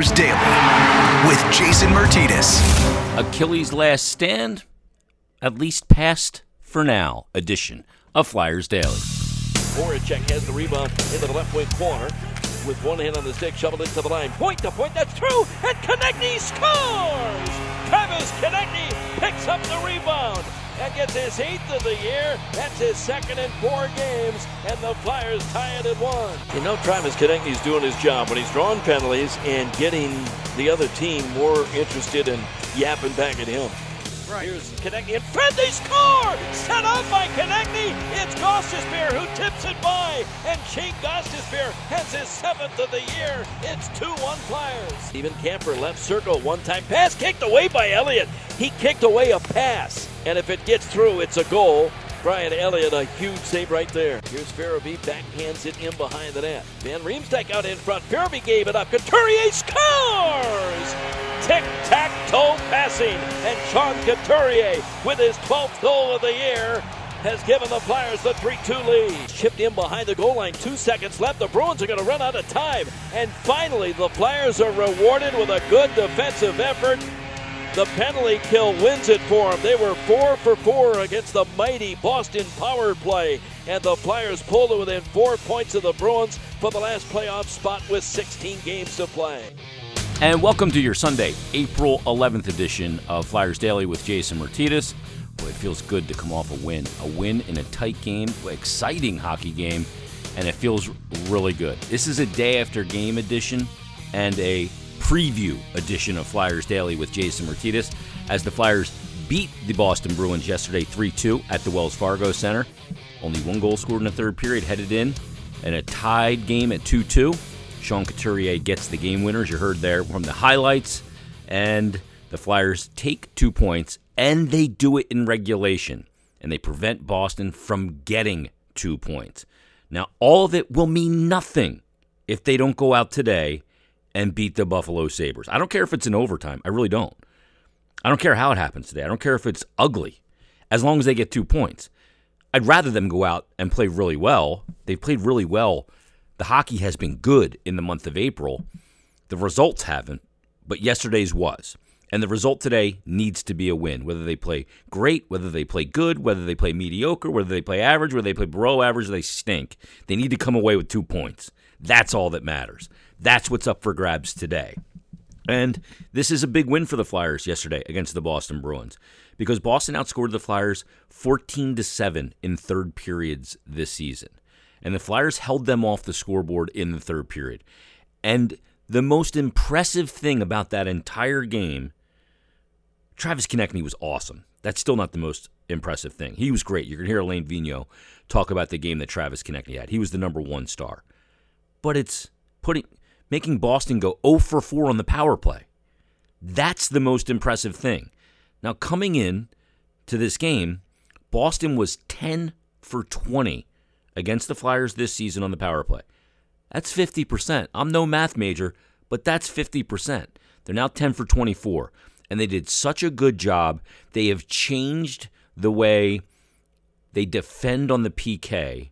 Flyers Daily with Jason Myrtetus. Achilles' last stand, at least past for now edition of Flyers Daily. Voracek has the rebound into the left wing corner with one hand on the stick, shoveled into the line. Point to point, that's true, and Konecny scores! Travis Konecny picks up the rebound and gets his eighth of the year. That's his second in four games, and the Flyers tie it at one. You know, Travis Konecny's doing his job when he's drawing penalties and getting the other team more interested in yapping back at him. Right. Here's Konecny in front. They score! Set up by Konecny. It's Gostisbehere who tips it by. And Shayne Gostisbehere has his seventh of the year. It's 2-1 Flyers. Steven Kampfer left circle. One-time pass kicked away by Elliott. He kicked away a pass. And if it gets through, it's a goal. Brian Elliott, a huge save right there. Here's Farabee, backhands it in behind the net. Van Riemsdyk out in front. Farabee gave it up. Couturier scores! Tic-tac-toe passing. And Sean Couturier, with his 12th goal of the year, has given the Flyers the 3-2 lead. Chipped in behind the goal line, two seconds left. The Bruins are going to run out of time. And finally, the Flyers are rewarded with a good defensive effort the penalty kill wins it for them. They were four for four against the mighty Boston power play, and the Flyers pulled it within four points of the Bruins for the last playoff spot with 16 games to play. And welcome to your Sunday, April 11th edition of Flyers Daily with Jason Myrtetus. Boy, it feels good to come off a win. A win in a tight game, exciting hockey game, and it feels really good. This is a day after game edition and a preview edition of Flyers Daily with Jason Myrtetus as the Flyers beat the Boston Bruins yesterday 3 2 at the Wells Fargo Center. Only one goal scored in the third period, headed in, and a tied game at 2 2. Sean Couturier gets the game winners. You heard there from the highlights. And the Flyers take two points, and they do it in regulation, and they prevent Boston from getting two points. Now, all of it will mean nothing if they don't go out today and beat the Buffalo Sabres. I don't care if it's in overtime. I really don't. I don't care how it happens today. I don't care if it's ugly, as long as they get two points. I'd rather them go out and play really well. They've played really well. The hockey has been good in the month of April. The results haven't, but yesterday's was. And the result today needs to be a win, whether they play great, whether they play good, whether they play mediocre, whether they play average, whether they play below average, they stink. They need to come away with two points. That's all that matters. That's what's up for grabs today. And this is a big win for the Flyers yesterday against the Boston Bruins because Boston outscored the Flyers 14 to 7 in third periods this season. And the Flyers held them off the scoreboard in the third period. And the most impressive thing about that entire game, Travis Konecny was awesome. That's still not the most impressive thing. He was great. You're going to hear Alain Vigneault talk about the game that Travis Konecny had. He was the number one star. But it's putting making Boston go 0 for 4 on the power play. That's the most impressive thing. Now, coming in to this game, Boston was 10 for 20 against the Flyers this season on the power play. That's 50%. I'm no math major, but that's 50%. They're now 10 for 24, and they did such a good job. They have changed the way they defend on the PK.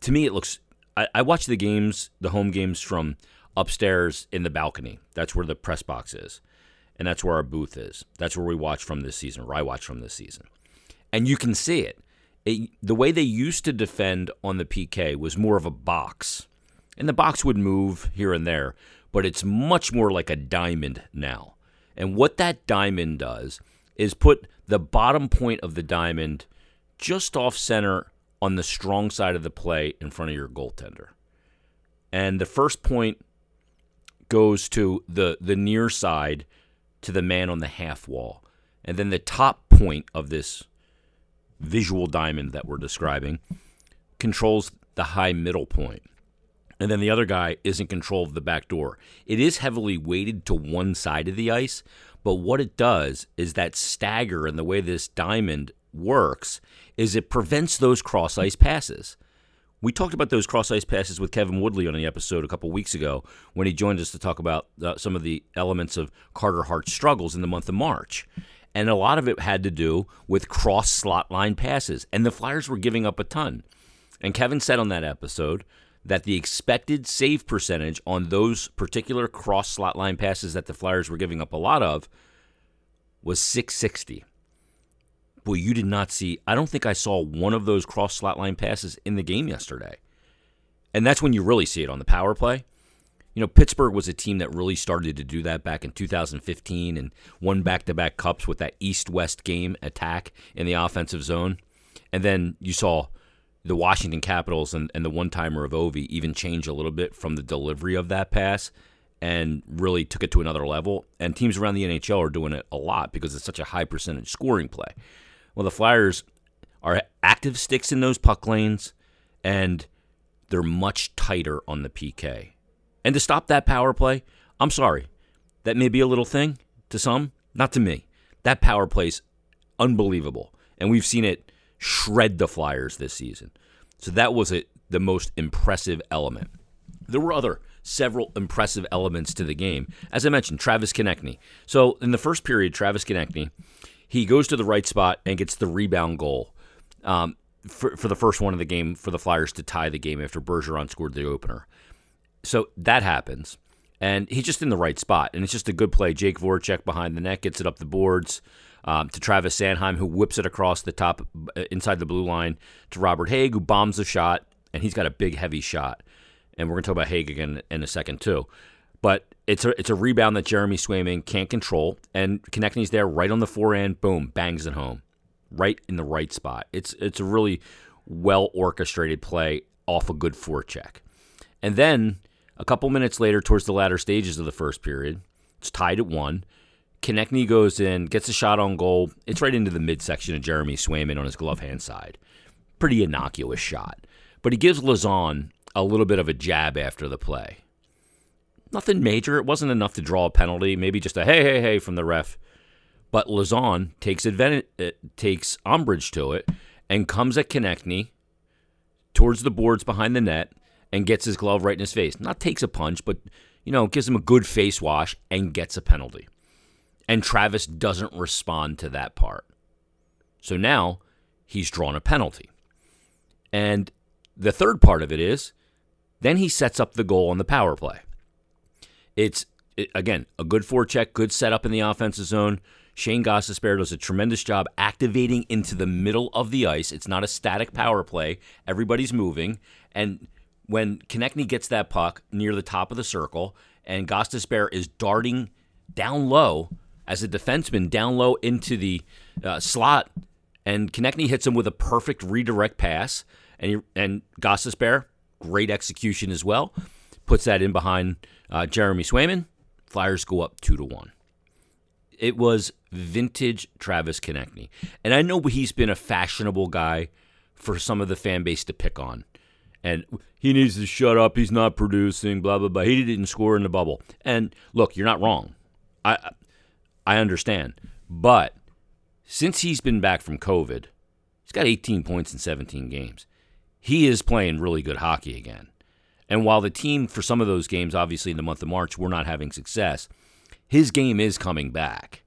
To me, it looks. I, I watch the games, the home games from upstairs in the balcony. That's where the press box is. And that's where our booth is. That's where we watch from this season, or I watch from this season. And you can see it. it. The way they used to defend on the PK was more of a box. And the box would move here and there, but it's much more like a diamond now. And what that diamond does is put the bottom point of the diamond just off center on the strong side of the play in front of your goaltender. And the first point goes to the the near side to the man on the half wall. And then the top point of this visual diamond that we're describing controls the high middle point. And then the other guy is in control of the back door. It is heavily weighted to one side of the ice, but what it does is that stagger and the way this diamond works is it prevents those cross ice passes. We talked about those cross ice passes with Kevin Woodley on the episode a couple weeks ago when he joined us to talk about uh, some of the elements of Carter Hart's struggles in the month of March. And a lot of it had to do with cross slot line passes. And the Flyers were giving up a ton. And Kevin said on that episode that the expected save percentage on those particular cross slot line passes that the Flyers were giving up a lot of was 660. Boy, you did not see, I don't think I saw one of those cross slot line passes in the game yesterday. And that's when you really see it on the power play. You know, Pittsburgh was a team that really started to do that back in 2015 and won back to back cups with that east west game attack in the offensive zone. And then you saw the Washington Capitals and, and the one timer of Ovi even change a little bit from the delivery of that pass and really took it to another level. And teams around the NHL are doing it a lot because it's such a high percentage scoring play. Well, the Flyers are active sticks in those puck lanes and they're much tighter on the PK. And to stop that power play, I'm sorry. That may be a little thing to some, not to me. That power play's unbelievable. And we've seen it shred the Flyers this season. So that was it, the most impressive element. There were other several impressive elements to the game. As I mentioned, Travis Konecny. So in the first period, Travis Konecny, he goes to the right spot and gets the rebound goal um, for, for the first one of the game for the Flyers to tie the game after Bergeron scored the opener. So that happens, and he's just in the right spot, and it's just a good play. Jake Voracek behind the net gets it up the boards um, to Travis Sanheim, who whips it across the top uh, inside the blue line to Robert Hägg, who bombs the shot, and he's got a big, heavy shot. And we're going to talk about Hägg again in a second too. But it's a it's a rebound that Jeremy Swayman can't control, and Konecny's there right on the forehand. Boom, bangs it home, right in the right spot. It's it's a really well orchestrated play off a good forecheck. And then a couple minutes later, towards the latter stages of the first period, it's tied at one. Konecny goes in, gets a shot on goal. It's right into the midsection of Jeremy Swayman on his glove hand side. Pretty innocuous shot. But he gives Lauzon a little bit of a jab after the play. Nothing major. It wasn't enough to draw a penalty. Maybe just a hey, hey, hey from the ref. But Lauzon takes advantage, uh, takes umbrage to it and comes at Konecny towards the boards behind the net and gets his glove right in his face. Not takes a punch, but you know, gives him a good face wash and gets a penalty. And Travis doesn't respond to that part. So now he's drawn a penalty. And the third part of it is then he sets up the goal on the power play. It's it, again a good forecheck, good setup in the offensive zone. Shayne Gostisbehere does a tremendous job activating into the middle of the ice. It's not a static power play. Everybody's moving. And when Konecny gets that puck near the top of the circle and Gostisbehere is darting down low as a defenseman down low into the uh, slot, and Konecny hits him with a perfect redirect pass, and and Gostisbehere, great execution as well, puts that in behind uh, Jeremy Swayman. Flyers go up two to one. It was vintage Travis Konecny, and I know he's been a fashionable guy for some of the fan base to pick on and he needs to shut up. He's not producing. Blah blah blah. He didn't score in the bubble. And look, you're not wrong. I I understand, but since he's been back from COVID, he's got 18 points in 17 games. He is playing really good hockey again. And while the team for some of those games, obviously in the month of March, we're not having success, his game is coming back.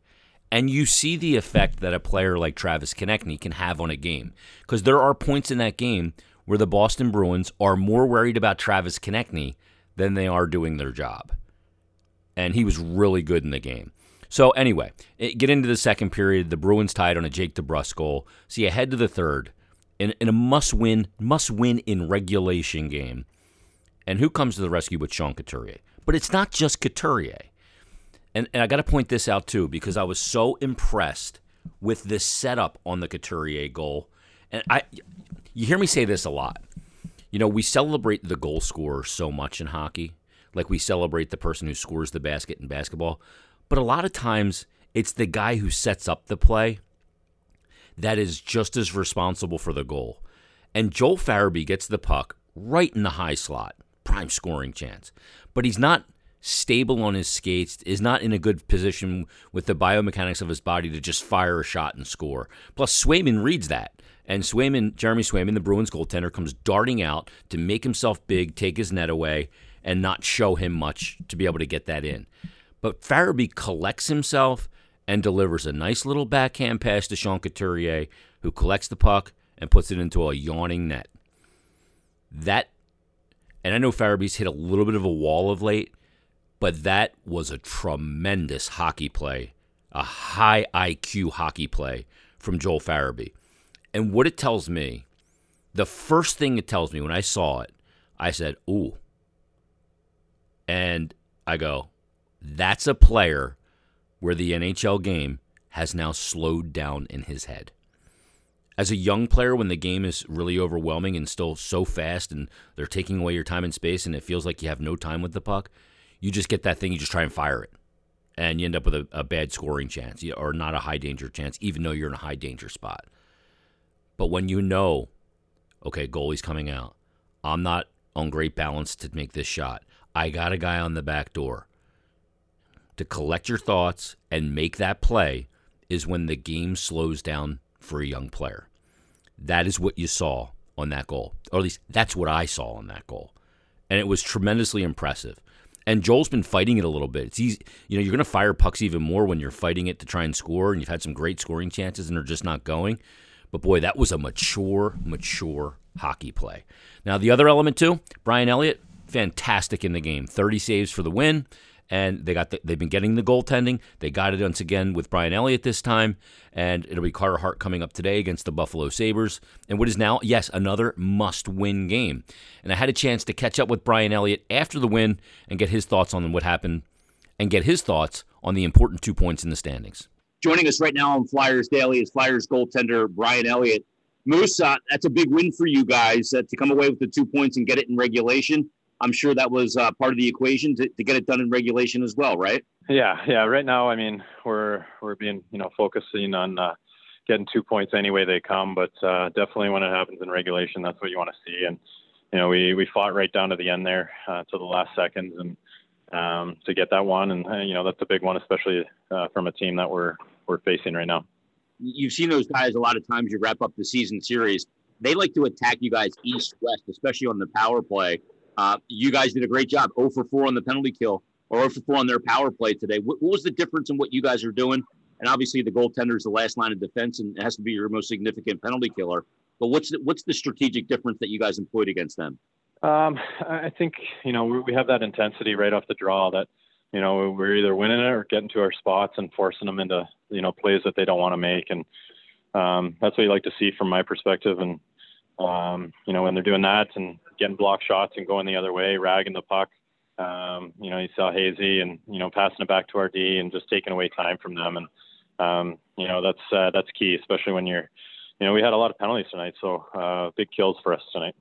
And you see the effect that a player like Travis Konecny can have on a game. Because there are points in that game where the Boston Bruins are more worried about Travis Konecny than they are doing their job. And he was really good in the game. So anyway, get into the second period. The Bruins tied on a Jake DeBrusk goal. So ahead to the third in, in a must-win, must-win in regulation game. And who comes to the rescue but Sean Couturier? But it's not just Couturier. And, and I got to point this out too because I was so impressed with this setup on the Couturier goal. And I, you hear me say this a lot. You know, we celebrate the goal scorer so much in hockey, like we celebrate the person who scores the basket in basketball. But a lot of times, it's the guy who sets up the play that is just as responsible for the goal. And Joel Farabee gets the puck right in the high slot, prime scoring chance. But he's not stable on his skates, is not in a good position with the biomechanics of his body to just fire a shot and score. Plus, Swayman reads that. And Swayman, Jeremy Swayman, the Bruins goaltender, comes darting out to make himself big, take his net away, and not show him much to be able to get that in. But Farabee collects himself and delivers a nice little backhand pass to Sean Couturier, who collects the puck and puts it into a yawning net. That And I know Farabee's hit a little bit of a wall of late, but that was a tremendous hockey play, a high IQ hockey play from Joel Farabee. And what it tells me, the first thing it tells me when I saw it, I said, Ooh. And I go, That's a player where the NHL game has now slowed down in his head. As a young player, when the game is really overwhelming and still so fast and they're taking away your time and space and it feels like you have no time with the puck, you just get that thing, you just try and fire it. And you end up with a, a bad scoring chance or not a high danger chance, even though you're in a high danger spot. But when you know, okay, goalie's coming out, I'm not on great balance to make this shot. I got a guy on the back door. To collect your thoughts and make that play is when the game slows down for a young player. That is what you saw on that goal, or at least that's what I saw on that goal. And it was tremendously impressive. And Joel's been fighting it a little bit. It's easy, you know, you're going to fire pucks even more when you're fighting it to try and score, and you've had some great scoring chances and they're just not going. But boy, that was a mature, mature hockey play. Now, the other element too, Brian Elliott, fantastic in the game. 30 saves for the win. And they got the, they've been getting the goaltending. They got it once again with Brian Elliott this time, and it'll be Carter Hart coming up today against the Buffalo Sabres. And what is now, yes, another must-win game. And I had a chance to catch up with Brian Elliott after the win and get his thoughts on what happened, and get his thoughts on the important two points in the standings. Joining us right now on Flyers Daily is Flyers goaltender Brian Elliott. Moose, that's a big win for you guys uh, to come away with the two points and get it in regulation. I'm sure that was uh, part of the equation to, to get it done in regulation as well, right? Yeah, yeah. Right now, I mean, we're we're being you know focusing on uh, getting two points any way they come, but uh, definitely when it happens in regulation, that's what you want to see. And you know, we we fought right down to the end there uh, to the last seconds, and um, to get that one, and uh, you know that's a big one, especially uh, from a team that we're we're facing right now. You've seen those guys a lot of times. You wrap up the season series. They like to attack you guys east west, especially on the power play. Uh, you guys did a great job. 0 for 4 on the penalty kill, or 0 for 4 on their power play today. What, what was the difference in what you guys are doing? And obviously, the goaltender is the last line of defense, and it has to be your most significant penalty killer. But what's the, what's the strategic difference that you guys employed against them? Um, I think you know we have that intensity right off the draw that you know we're either winning it or getting to our spots and forcing them into you know plays that they don't want to make, and um, that's what you like to see from my perspective. And um, you know when they're doing that and getting block shots and going the other way, ragging the puck. Um, you know, you saw Hazy and you know passing it back to our D and just taking away time from them, and um, you know that's uh, that's key, especially when you're, you know, we had a lot of penalties tonight, so uh, big kills for us tonight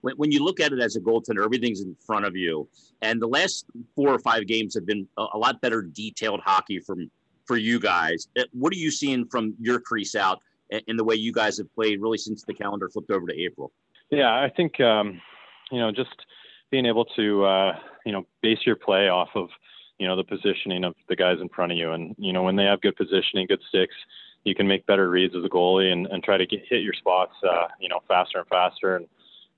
when, you look at it as a goaltender, everything's in front of you. And the last four or five games have been a, a lot better detailed hockey from for you guys. Uh, what are you seeing from your crease out in the way you guys have played really since the calendar flipped over to April? Yeah, I think um, you know just being able to uh, you know base your play off of you know the positioning of the guys in front of you, and you know when they have good positioning, good sticks, you can make better reads as a goalie and, and try to get hit your spots uh, you know faster and faster and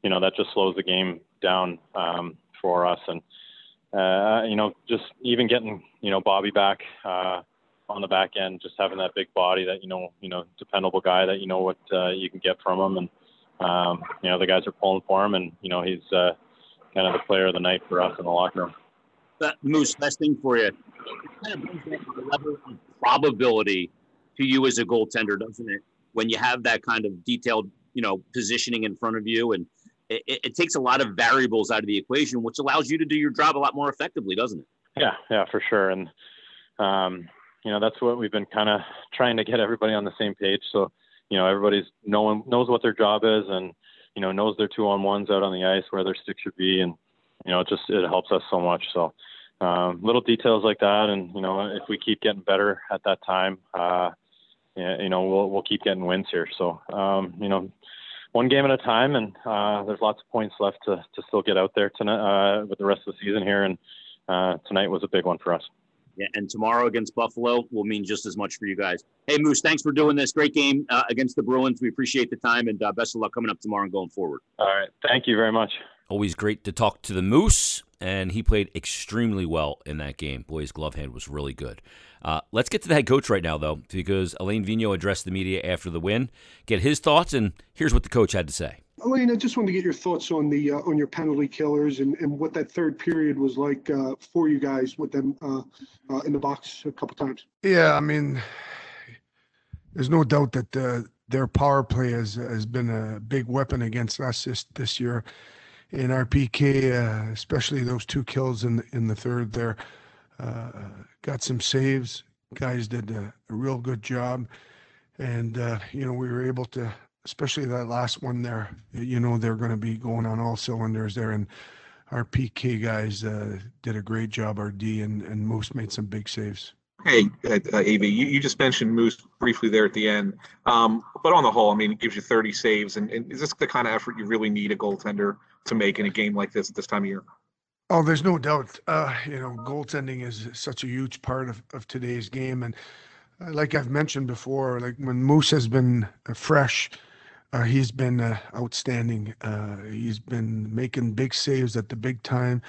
you know that just slows the game down um, for us. And uh, you know, just even getting you know Bobby back uh, on the back end, just having that big body, that you know, you know, dependable guy that you know what uh, you can get from him, and um, you know the guys are pulling for him, and you know he's uh, kind of the player of the night for us in the locker room. That Moose, best thing for you. It kind of brings that level of probability to you as a goaltender, doesn't it? When you have that kind of detailed, you know, positioning in front of you and it, it, takes a lot of variables out of the equation, which allows you to do your job a lot more effectively, doesn't it? Yeah, yeah, for sure. And um, you know, that's what we've been kind of trying to get everybody on the same page. So, you know, everybody's knowing knows what their job is, and you know, knows their two on ones out on the ice where their stick should be, and you know, it just it helps us so much. So, um, little details like that, and you know, if we keep getting better at that time, uh, you know, we'll we'll keep getting wins here. So, um, you know, one game at a time, and uh, there's lots of points left to, to still get out there tonight uh, with the rest of the season here. And uh, tonight was a big one for us. Yeah, and tomorrow against Buffalo will mean just as much for you guys. Hey, Moose, thanks for doing this. Great game uh, against the Bruins. We appreciate the time, and uh, best of luck coming up tomorrow and going forward. All right, thank you very much. Always great to talk to the Moose, and he played extremely well in that game. Boy, his glove hand was really good. Uh, let's get to the head coach right now, though, because Alain Vigneault addressed the media after the win. Get his thoughts, and here's what the coach had to say. Alain, I just wanted to get your thoughts on the uh, on your penalty killers and, and what that third period was like uh, for you guys with them uh, uh in the box a couple times. Yeah, I mean, there's no doubt that uh, their power play has has been a big weapon against us this this year. In our PK, uh, especially those two kills in the, in the third, there got some saves. Guys did a, a real good job, and you know we were able to especially that last one there. You know they're going to be going on all cylinders there, and our PK guys uh, did a great job. Our D and and Moose made some big saves. Hey, uh, uh Av, you, you just mentioned Moose briefly there at the end, um, but on the whole, I mean, it gives you 30 saves, and, and is this the kind of effort you really need a goaltender to make in a game like this at this time of year? Oh, there's no doubt. Uh, you know, goaltending is such a huge part of, of today's game, and uh, like I've mentioned before, like when Moose has been uh, fresh, uh, he's been uh, outstanding. Uh, he's been making big saves at the big time,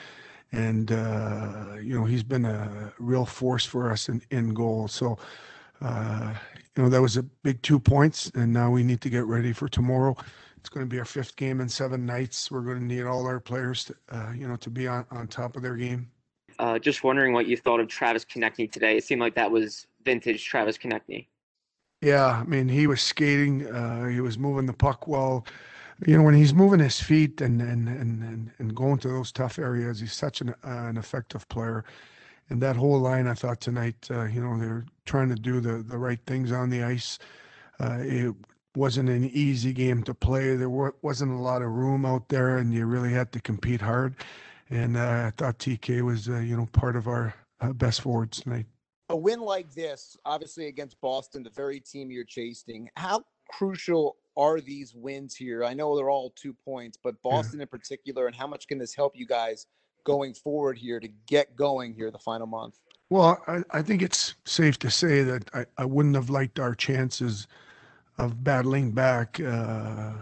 and uh, you know he's been a real force for us in, in goal. So, uh, you know that was a big two points, and now we need to get ready for tomorrow. It's going to be our fifth game in seven nights. We're going to need all our players, to, uh, you know, to be on, on top of their game. just wondering what you thought of Travis Konecny today. It seemed like that was vintage Travis Konecny. Yeah, I mean, he was skating. Uh, he was moving the puck well. You know, when he's moving his feet and and and and, going to those tough areas, he's such an uh, an effective player. And that whole line, I thought tonight, uh, you know, they're trying to do the the right things on the ice. Uh, it wasn't an easy game to play. There wasn't a lot of room out there, and you really had to compete hard. And uh, I thought TK was, uh, you know, part of our best forwards tonight a win like this, obviously against Boston, the very team you're chasing, how crucial are these wins here? I know they're all two points, but Boston yeah. in particular, and how much can this help you guys going forward here to get going here the final month? Well, I, I think it's safe to say that I, I wouldn't have liked our chances of battling back uh,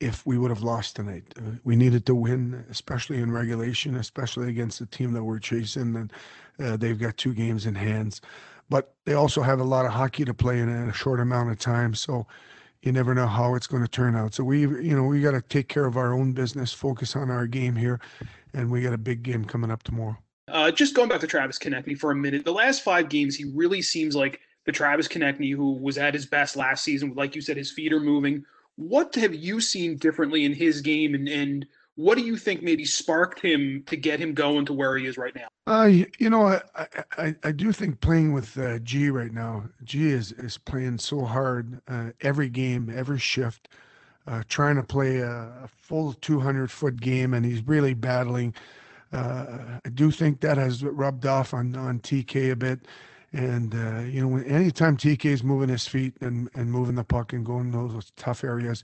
if we would have lost tonight. Uh, we needed to win, especially in regulation, especially against the team that we're chasing. And uh, they've got two games in hands, but they also have a lot of hockey to play in a short amount of time. So you never know how it's going to turn out. So we, you know, we got to take care of our own business, focus on our game here, and we got a big game coming up tomorrow. Uh, just going back to Travis Konecny for a minute, the last five games, he really seems like the Travis Konecny who was at his best last season. Like you said, his feet are moving what have you seen differently in his game, and, and what do you think maybe sparked him to get him going to where he is right now? Uh, you know, I, I, I do think playing with uh, G right now, G is, is playing so hard uh, every game, every shift, uh, trying to play a, a, full 200 foot game, and he's really battling. Uh, I do think that has rubbed off on, on TK a bit. And uh, you know, anytime TK is moving his feet and, and moving the puck and going those, those tough areas,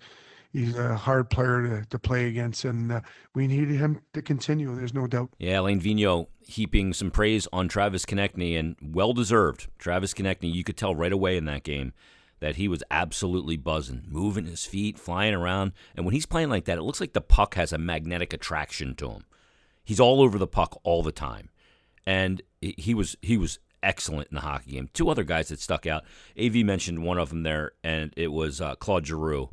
he's a hard player to, to play against, and uh, we need him to continue. There's no doubt. Yeah, Alain Vigneault heaping some praise on Travis Konecny, and well deserved. Travis Konecny, you could tell right away in that game that he was absolutely buzzing, moving his feet, flying around, and when he's playing like that, it looks like the puck has a magnetic attraction to him. He's all over the puck all the time, and he was he was excellent in the hockey game. Two other guys that stuck out. Av mentioned one of them there, and it was uh, Claude Giroux,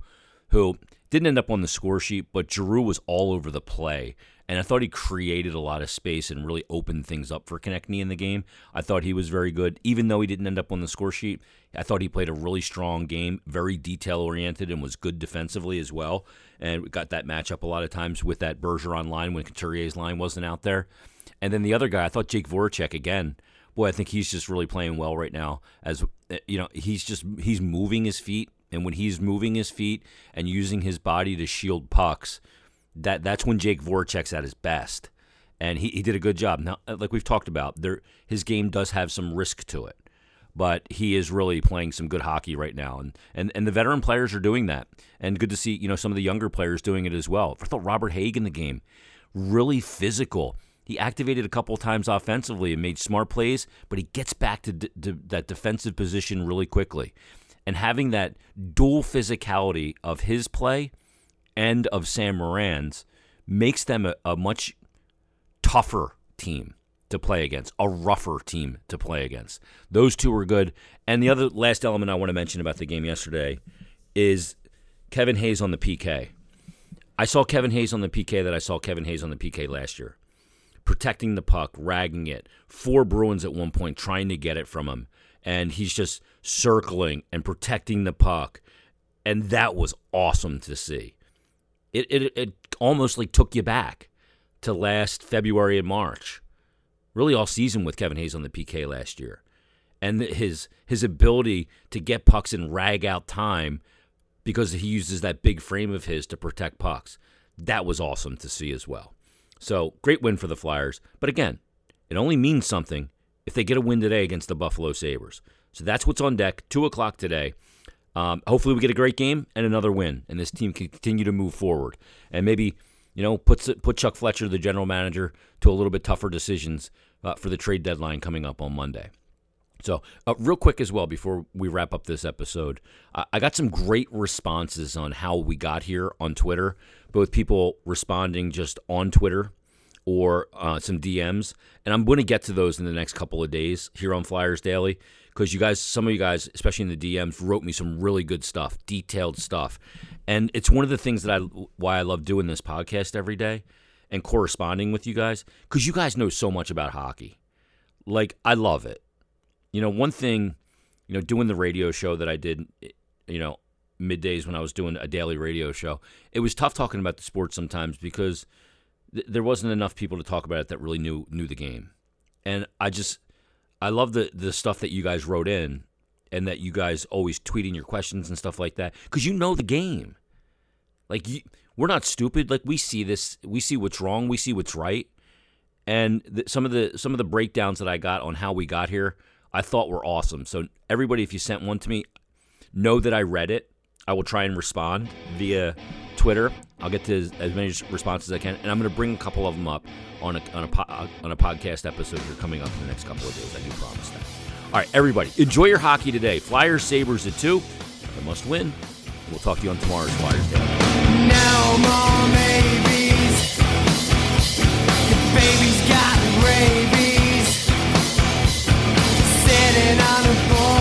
who didn't end up on the score sheet, but Giroux was all over the play. And I thought he created a lot of space and really opened things up for Konecny in the game. I thought he was very good, even though he didn't end up on the score sheet. I thought he played a really strong game, very detail oriented, and was good defensively as well. And we got that matchup a lot of times with that Bergeron line when Couturier's line wasn't out there. And then the other guy, I thought Jake Voracek again boy, I think he's just really playing well right now. As eh, you know, he's just he's moving his feet, and when he's moving his feet and using his body to shield pucks, that that's when Jake Voracek's at his best, and he, he did a good job. Now, eh, like we've talked about, there his game does have some risk to it, but he is really playing some good hockey right now, and and and the veteran players are doing that, and good to see you know some of the younger players doing it as well. I thought Robert Hagg in the game, really physical he activated a couple times offensively and made smart plays, but he gets back to, d- that defensive position really quickly. And having that dual physicality of his play and of Sam Morin's makes them a, a much tougher team to play against, a rougher team to play against. Those two are good. And the other last element I want to mention about the game yesterday is Kevin Hayes on the PK. I saw Kevin Hayes on the PK that I saw Kevin Hayes on the PK last year. Protecting the puck, ragging it. Four Bruins at one point trying to get it from him. And he's just circling and protecting the puck. And that was awesome to see. It, it, it almost like took you back to last February and March. Really all season with Kevin Hayes on the PK last year. And his his ability to get pucks and rag out time because he uses that big frame of his to protect pucks. That was awesome to see as well. So great win for the Flyers. But again, it only means something if they get a win today against the Buffalo Sabres. So that's what's on deck, 2 o'clock today. Um, hopefully, we get a great game and another win, and this team can continue to move forward. And maybe, you know, put, put Chuck Fletcher, the general manager, to a little bit tougher decisions uh, for the trade deadline coming up on Monday. So, uh, real quick as well, before we wrap up this episode, uh, I got some great responses on how we got here on Twitter, both people responding just on Twitter or uh, some DMs. And I'm going to get to those in the next couple of days here on Flyers Daily because you guys, some of you guys, especially in the DMs, wrote me some really good stuff, detailed stuff. And it's one of the things that I why I love doing this podcast every day and corresponding with you guys because you guys know so much about hockey. Like I love it you know, one thing, you know, doing the radio show that I did, you know, middays when I was doing a daily radio show, it was tough talking about the sport sometimes because th- there wasn't enough people to talk about it that really knew knew the game. And I just I love the the stuff that you guys wrote in and that you guys always tweeting your questions and stuff like that cuz you know the game. Like you, we're not stupid. Like we see this, we see what's wrong, we see what's right. And the, some of the some of the breakdowns that I got on how we got here I thought were awesome. So everybody, if you sent one to me, know that I read it. I will try and respond via Twitter. I'll get to as many responses as I can, and I'm going to bring a couple of them up on a, on a, on a podcast episode here coming up in the next couple of days. I do promise that. All right, everybody, enjoy your hockey today. Flyers, Sabres at 2. I must win. We'll talk to you on tomorrow's Flyers Day. No more baby's got rabies. before